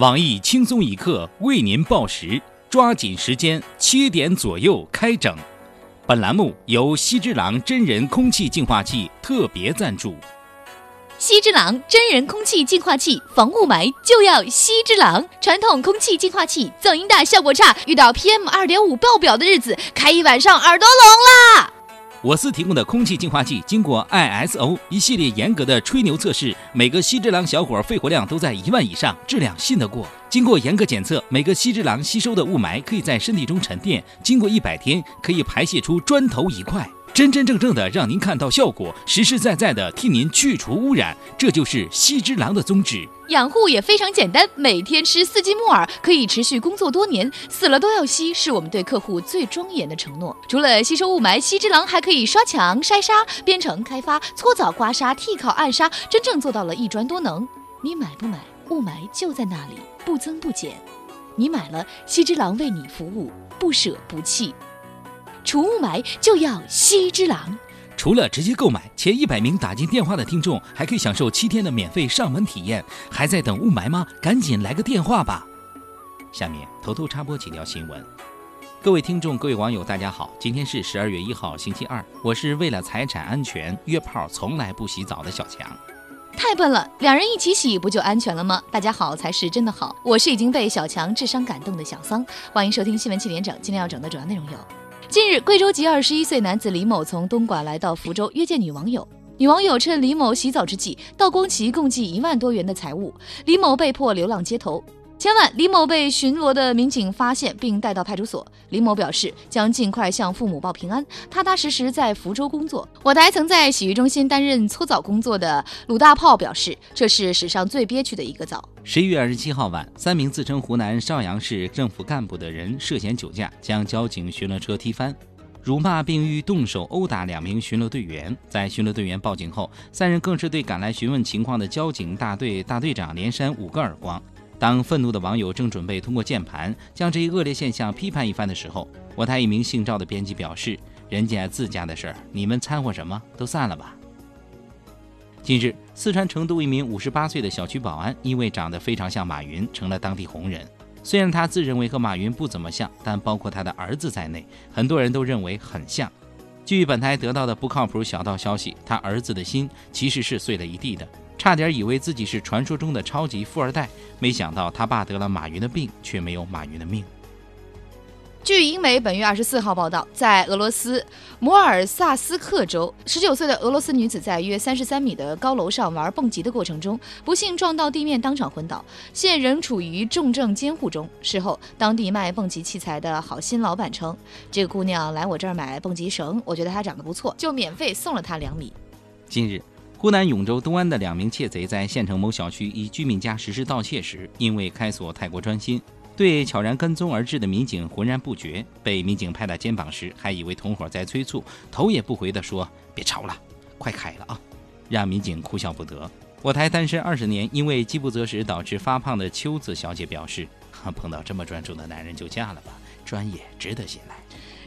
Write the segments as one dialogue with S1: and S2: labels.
S1: 网易轻松一刻为您报时，抓紧时间，七点左右开整。本栏目由西之郎真人空气净化器特别赞助。
S2: 西之郎真人空气净化器，防雾霾就要西之郎。传统空气净化器噪音大，效果差，遇到 PM 二点五爆表的日子，开一晚上耳朵聋啦。
S1: 我司提供的空气净化器经过 ISO 一系列严格的吹牛测试，每个锡之狼小伙肺活量都在一万以上，质量信得过。经过严格检测，每个锡之狼吸收的雾霾可以在身体中沉淀，经过一百天可以排泄出砖头一块。真真正正的让您看到效果，实实在在的替您去除污染，这就是西之郎的宗旨。
S2: 养护也非常简单，每天吃四季木耳，可以持续工作多年，死了都要吸，是我们对客户最庄严的承诺。除了吸收雾霾，西之郎还可以刷墙、筛沙、编程、开发、搓澡、刮痧、替烤、暗杀，真正做到了一专多能。你买不买？雾霾就在那里，不增不减。你买了，西之郎为你服务，不舍不弃。除雾霾就要西之郎。
S1: 除了直接购买，前一百名打进电话的听众还可以享受七天的免费上门体验。还在等雾霾吗？赶紧来个电话吧！下面偷偷插播几条新闻。各位听众、各位网友，大家好，今天是十二月一号，星期二。我是为了财产安全约炮从来不洗澡的小强。
S2: 太笨了，两人一起洗不就安全了吗？大家好才是真的好。我是已经被小强智商感动的小桑。欢迎收听新闻七点整，今天要整的主要内容有。近日，贵州籍二十一岁男子李某从东莞来到福州约见女网友，女网友趁李某洗澡之际盗光其共计一万多元的财物，李某被迫流浪街头。前晚，李某被巡逻的民警发现并带到派出所。李某表示将尽快向父母报平安，踏踏实实在福州工作。我台曾在洗浴中心担任搓澡工作的鲁大炮表示，这是史上最憋屈的一个澡。
S1: 十一月二十七号晚，三名自称湖南邵阳市政府干部的人涉嫌酒驾，将交警巡逻车踢翻，辱骂并欲动手殴打两名巡逻队员。在巡逻队员报警后，三人更是对赶来询问情况的交警大队大队长连扇五个耳光。当愤怒的网友正准备通过键盘将这一恶劣现象批判一番的时候，我台一名姓赵的编辑表示：“人家自家的事儿，你们掺和什么？都散了吧。”近日，四川成都一名五十八岁的小区保安因为长得非常像马云，成了当地红人。虽然他自认为和马云不怎么像，但包括他的儿子在内，很多人都认为很像。据本台得到的不靠谱小道消息，他儿子的心其实是碎了一地的。差点以为自己是传说中的超级富二代，没想到他爸得了马云的病，却没有马云的命。
S2: 据英媒本月二十四号报道，在俄罗斯摩尔萨斯克州，十九岁的俄罗斯女子在约三十三米的高楼上玩蹦极的过程中，不幸撞到地面，当场昏倒，现仍处于重症监护中。事后，当地卖蹦极器材的好心老板称，这个姑娘来我这儿买蹦极绳，我觉得她长得不错，就免费送了她两米。
S1: 近日。湖南永州东安的两名窃贼在县城某小区一居民家实施盗窃时，因为开锁太过专心，对悄然跟踪而至的民警浑然不觉。被民警拍打肩膀时，还以为同伙在催促，头也不回地说：“别吵了，快开了啊！”让民警哭笑不得。我台单身二十年，因为饥不择食导致发胖的秋子小姐表示：“碰到这么专注的男人就嫁了吧，专业值得信赖。”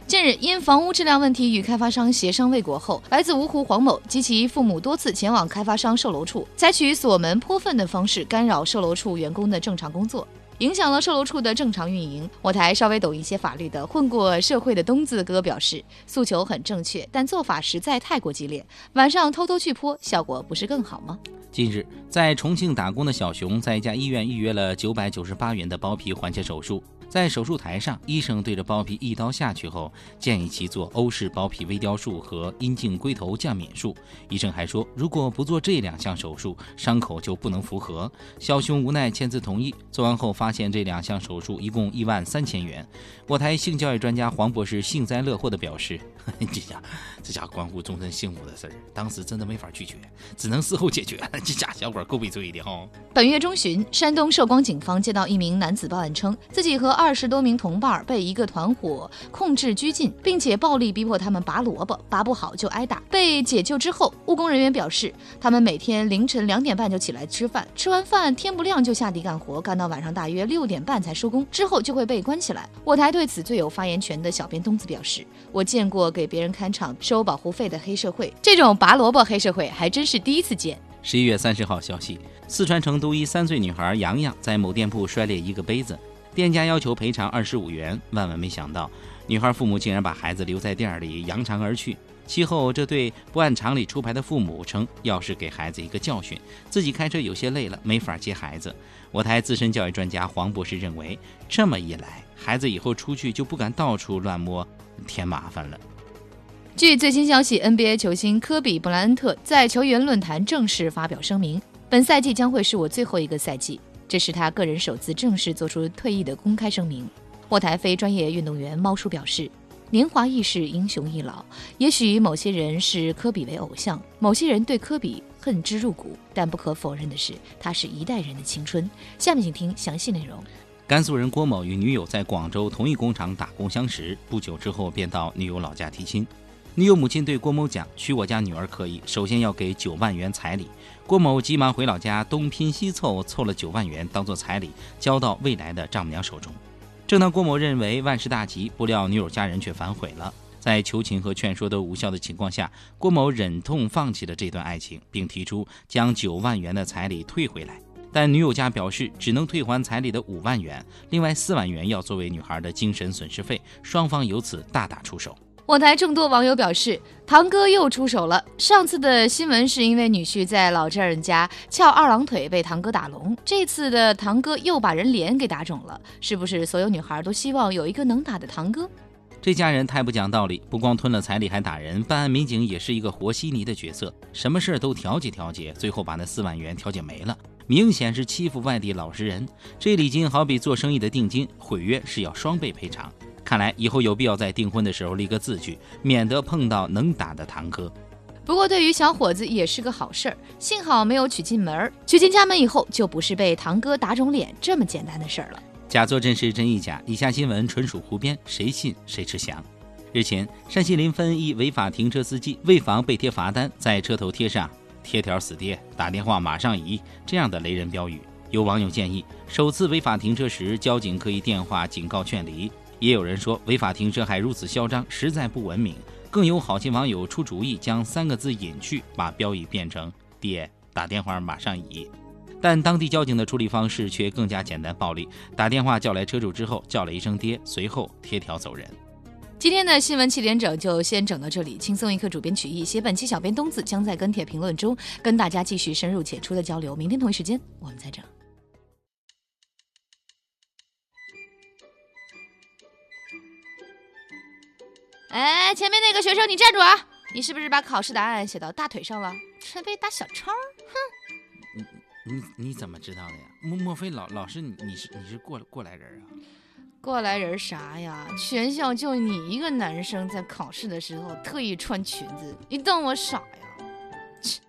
S2: 近日，因房屋质量问题与开发商协商未果后，来自芜湖黄某及其父母多次前往开发商售楼处，采取锁门泼粪的方式干扰售楼处员工的正常工作，影响了售楼处的正常运营。我台稍微懂一些法律的混过社会的东子哥表示，诉求很正确，但做法实在太过激烈，晚上偷偷去泼，效果不是更好吗？
S1: 近日，在重庆打工的小熊在一家医院预约了九百九十八元的包皮环切手术。在手术台上，医生对着包皮一刀下去后，建议其做欧式包皮微雕术和阴茎龟头降敏术。医生还说，如果不做这两项手术，伤口就不能复合。小熊无奈签字同意。做完后发现，这两项手术一共一万三千元。我台性教育专家黄博士幸灾乐祸地表示：“ 这家这家关乎终身幸福的事儿，当时真的没法拒绝，只能事后解决。这家小伙够悲催的哈。”
S2: 本月中旬，山东寿光警方接到一名男子报案称，自己和二二十多名同伴被一个团伙控制拘禁，并且暴力逼迫他们拔萝卜，拔不好就挨打。被解救之后，务工人员表示，他们每天凌晨两点半就起来吃饭，吃完饭天不亮就下地干活，干到晚上大约六点半才收工，之后就会被关起来。我台对此最有发言权的小编东子表示，我见过给别人看场收保护费的黑社会，这种拔萝卜黑社会还真是第一次见。
S1: 十一月三十号消息，四川成都一三岁女孩洋洋在某店铺摔裂一个杯子，店家要求赔偿二十五元。万万没想到，女孩父母竟然把孩子留在店里扬长而去。其后，这对不按常理出牌的父母称，要是给孩子一个教训，自己开车有些累了，没法接孩子。我台资深教育专家黄博士认为，这么一来，孩子以后出去就不敢到处乱摸，添麻烦了。
S2: 据最新消息，NBA 球星科比·布莱恩特在球员论坛正式发表声明：本赛季将会是我最后一个赛季。这是他个人首次正式做出退役的公开声明。莫台非专业运动员猫叔表示：“年华易逝，英雄易老。也许某些人视科比为偶像，某些人对科比恨之入骨，但不可否认的是，他是一代人的青春。”下面请听详细内容。
S1: 甘肃人郭某与女友在广州同一工厂打工相识，不久之后便到女友老家提亲。女友母亲对郭某讲：“娶我家女儿可以，首先要给九万元彩礼。”郭某急忙回老家，东拼西凑，凑了九万元当做彩礼，交到未来的丈母娘手中。正当郭某认为万事大吉，不料女友家人却反悔了。在求情和劝说都无效的情况下，郭某忍痛放弃了这段爱情，并提出将九万元的彩礼退回来。但女友家表示只能退还彩礼的五万元，另外四万元要作为女孩的精神损失费。双方由此大打出手。
S2: 我台众多网友表示，堂哥又出手了。上次的新闻是因为女婿在老丈人家翘二郎腿被堂哥打聋，这次的堂哥又把人脸给打肿了。是不是所有女孩都希望有一个能打的堂哥？
S1: 这家人太不讲道理，不光吞了彩礼还打人。办案民警也是一个和稀泥的角色，什么事儿都调解调解，最后把那四万元调解没了，明显是欺负外地老实人。这礼金好比做生意的定金，毁约是要双倍赔偿。看来以后有必要在订婚的时候立个字据，免得碰到能打的堂哥。
S2: 不过对于小伙子也是个好事儿，幸好没有娶进门儿。娶进家门以后，就不是被堂哥打肿脸这么简单的事儿了。
S1: 假作真时真亦假，以下新闻纯属胡编，谁信谁吃翔。日前，山西临汾一违法停车司机为防被贴罚单，在车头贴上“贴条死爹，打电话马上移”这样的雷人标语。有网友建议，首次违法停车时，交警可以电话警告劝离。也有人说违法停车还如此嚣张，实在不文明。更有好心网友出主意，将三个字隐去，把标语变成“爹打电话马上移”。但当地交警的处理方式却更加简单暴力，打电话叫来车主之后，叫了一声“爹”，随后贴条走人。
S2: 今天的新闻七点整就先整到这里，轻松一刻，主编曲艺，写本期小编东子将在跟帖评论中跟大家继续深入浅出的交流。明天同一时间我们再整。哎，前面那个学生，你站住啊！你是不是把考试答案写到大腿上了，准备打小抄？
S1: 哼！你你你怎么知道的呀？莫莫非老老师你你是你是过过来人啊？
S2: 过来人啥呀？全校就你一个男生在考试的时候特意穿裙子，你当我傻呀？切！